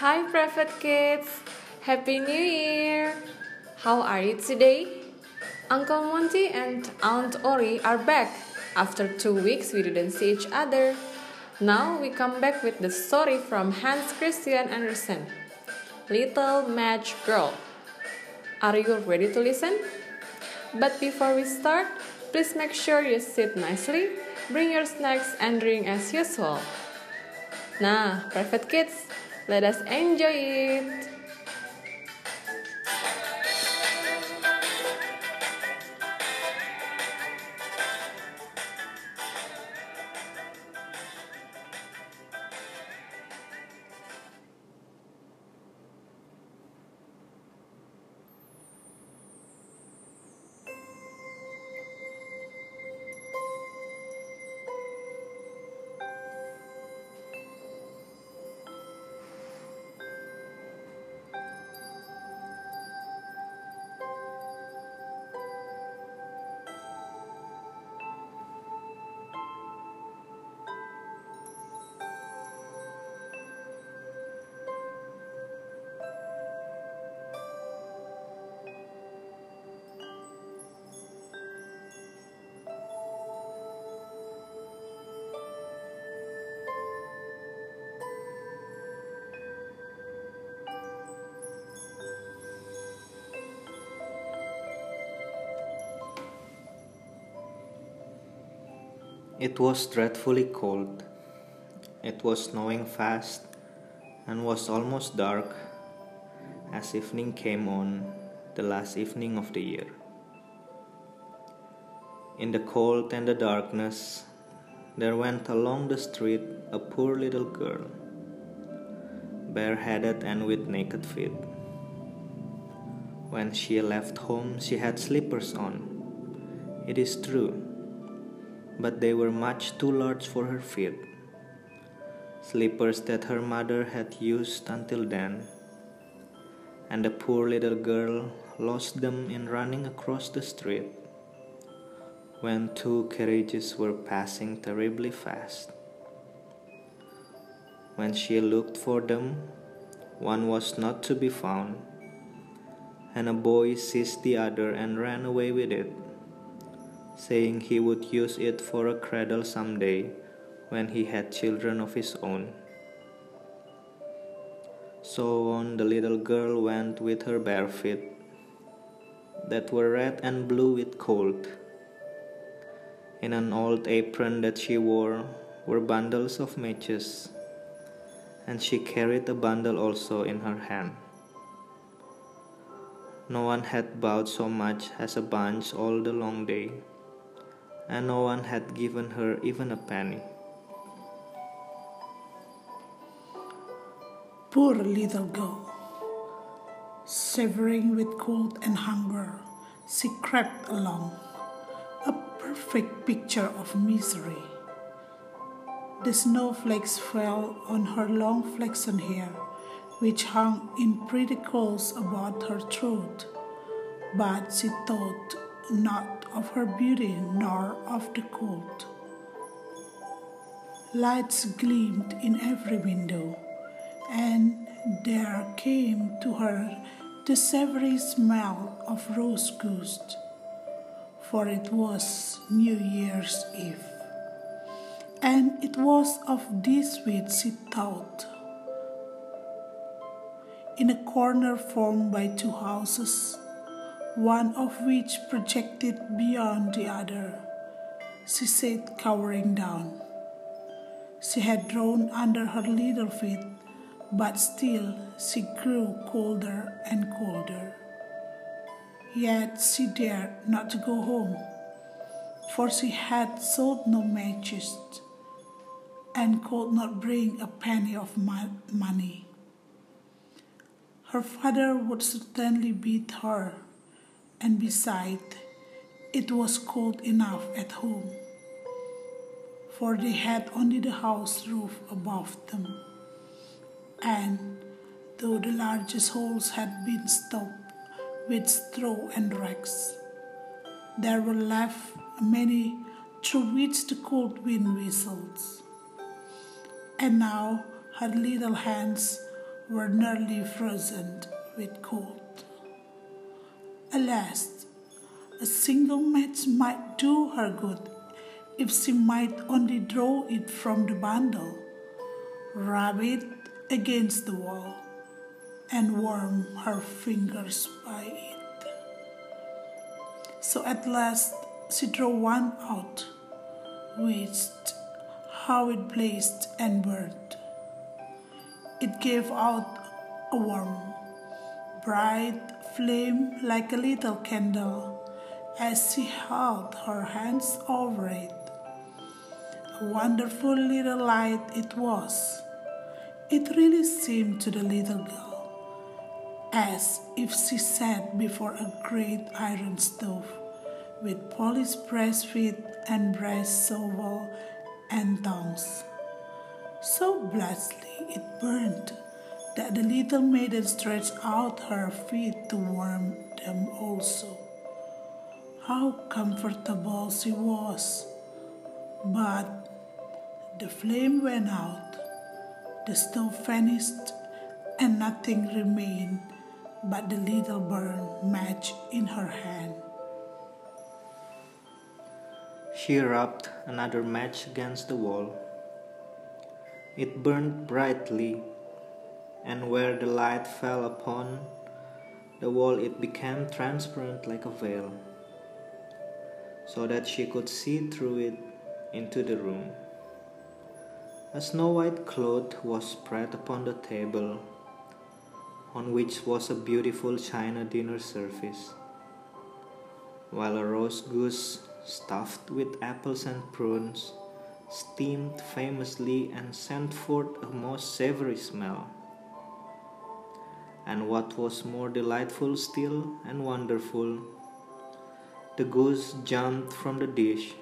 Hi, Private Kids! Happy New Year! How are you today? Uncle Monty and Aunt Ori are back. After two weeks, we didn't see each other. Now we come back with the story from Hans Christian Andersen Little Match Girl. Are you ready to listen? But before we start, please make sure you sit nicely, bring your snacks, and drink as usual. Nah, private kids, let us enjoy it. It was dreadfully cold. It was snowing fast and was almost dark as evening came on, the last evening of the year. In the cold and the darkness, there went along the street a poor little girl, bareheaded and with naked feet. When she left home, she had slippers on. It is true but they were much too large for her feet. Slippers that her mother had used until then, and the poor little girl lost them in running across the street when two carriages were passing terribly fast. When she looked for them, one was not to be found, and a boy seized the other and ran away with it saying he would use it for a cradle someday when he had children of his own. So on the little girl went with her bare feet, that were red and blue with cold. In an old apron that she wore were bundles of matches, and she carried a bundle also in her hand. No one had bowed so much as a bunch all the long day and no one had given her even a penny. Poor little girl. Shivering with cold and hunger, she crept along, a perfect picture of misery. The snowflakes fell on her long flaxen hair, which hung in pretty curls about her throat, but she thought not of her beauty nor of the cold. Lights gleamed in every window, and there came to her the savory smell of roast goose, for it was New Year's Eve. And it was of this sweet she thought. In a corner formed by two houses, one of which projected beyond the other. She sat cowering down. She had drawn under her little feet, but still she grew colder and colder. Yet she dared not to go home, for she had sold no matches and could not bring a penny of money. Her father would certainly beat her and besides, it was cold enough at home, for they had only the house roof above them. And though the largest holes had been stopped with straw and rags, there were left many through which the cold wind whistles. And now her little hands were nearly frozen with cold. Alas, a single match might do her good if she might only draw it from the bundle, rub it against the wall, and warm her fingers by it. So at last she drew one out, which how it blazed and burned. It gave out a warm, bright flame like a little candle as she held her hands over it. A wonderful little light it was. It really seemed to the little girl as if she sat before a great iron stove with polished brass feet and brass shovel and tongs. So blithely it burned that the little maiden stretched out her feet to warm them also. How comfortable she was! But the flame went out, the stove vanished, and nothing remained but the little burned match in her hand. She rubbed another match against the wall. It burned brightly, and where the light fell upon the wall, it became transparent like a veil so that she could see through it into the room. A snow white cloth was spread upon the table, on which was a beautiful china dinner service, while a roast goose stuffed with apples and prunes steamed famously and sent forth a most savory smell. And what was more delightful still and wonderful, the goose jumped from the dish,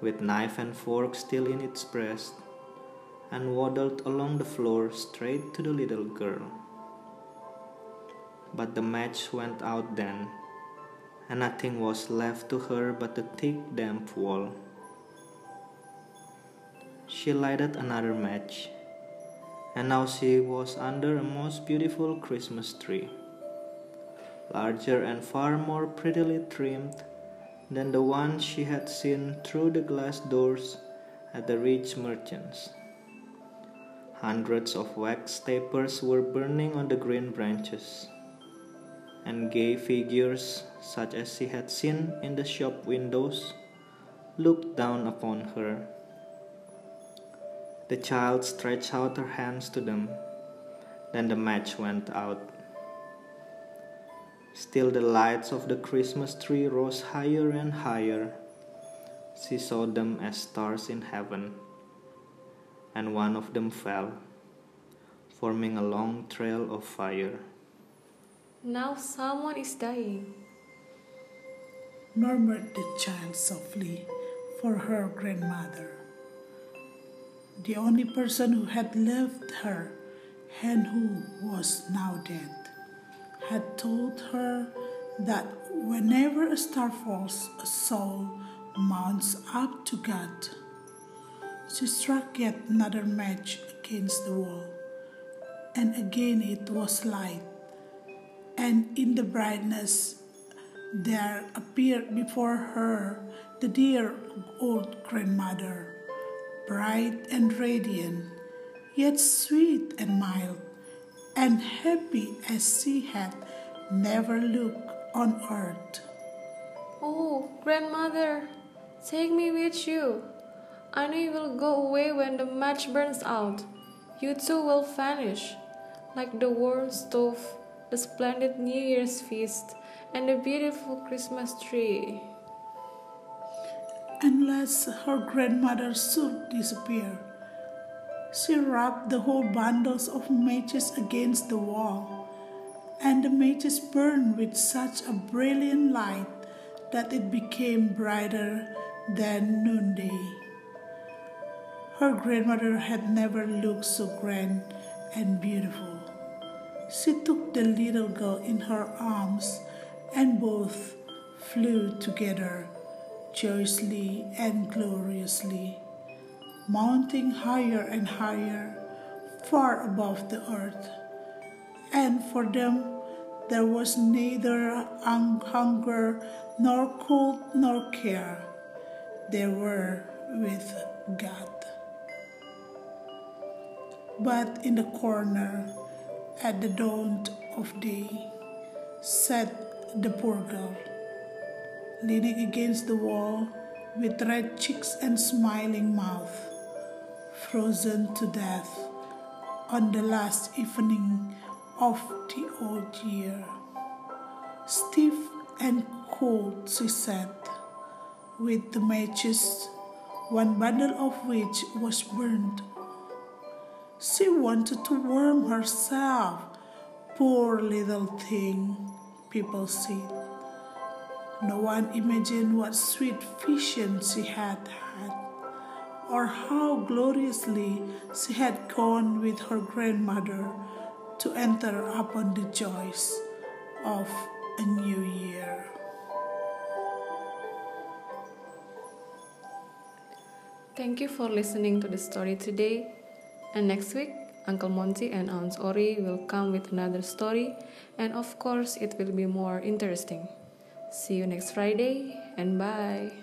with knife and fork still in its breast, and waddled along the floor straight to the little girl. But the match went out then, and nothing was left to her but the thick, damp wall. She lighted another match, and now she was under a most beautiful Christmas tree larger and far more prettily trimmed than the one she had seen through the glass doors at the rich merchant's. Hundreds of wax tapers were burning on the green branches, and gay figures, such as she had seen in the shop windows, looked down upon her. The child stretched out her hands to them. Then the match went out. Still, the lights of the Christmas tree rose higher and higher. She saw them as stars in heaven, and one of them fell, forming a long trail of fire. Now someone is dying, murmured the child softly for her grandmother, the only person who had loved her and who was now dead had told her that whenever a star falls, a soul mounts up to God. She struck yet another match against the wall, and again it was light, and in the brightness there appeared before her the dear old grandmother, bright and radiant, yet sweet and mild and happy as she had never looked on earth. Oh, grandmother, take me with you. I know you will go away when the match burns out. You too will vanish, like the warm stove, the splendid New Year's feast, and the beautiful Christmas tree. Unless her grandmother should disappear she rubbed the whole bundles of matches against the wall, and the matches burned with such a brilliant light that it became brighter than noonday. Her grandmother had never looked so grand and beautiful. She took the little girl in her arms, and both flew together joyously and gloriously mounting higher and higher, far above the earth. and for them there was neither hunger nor cold nor care. They were with God. But in the corner, at the dawn of day, sat the poor girl, leaning against the wall with red cheeks and smiling mouth, frozen to death on the last evening of the old year. Stiff and cold, she sat, with the matches, one bundle of which was burned. She wanted to warm herself, poor little thing, people said. No one imagined what sweet vision she had had, or how gloriously she had gone with her grandmother to enter upon the joys of a new year. Thank you for listening to the story today. And next week, Uncle Monty and Aunt Ori will come with another story, and of course, it will be more interesting. See you next Friday, and bye.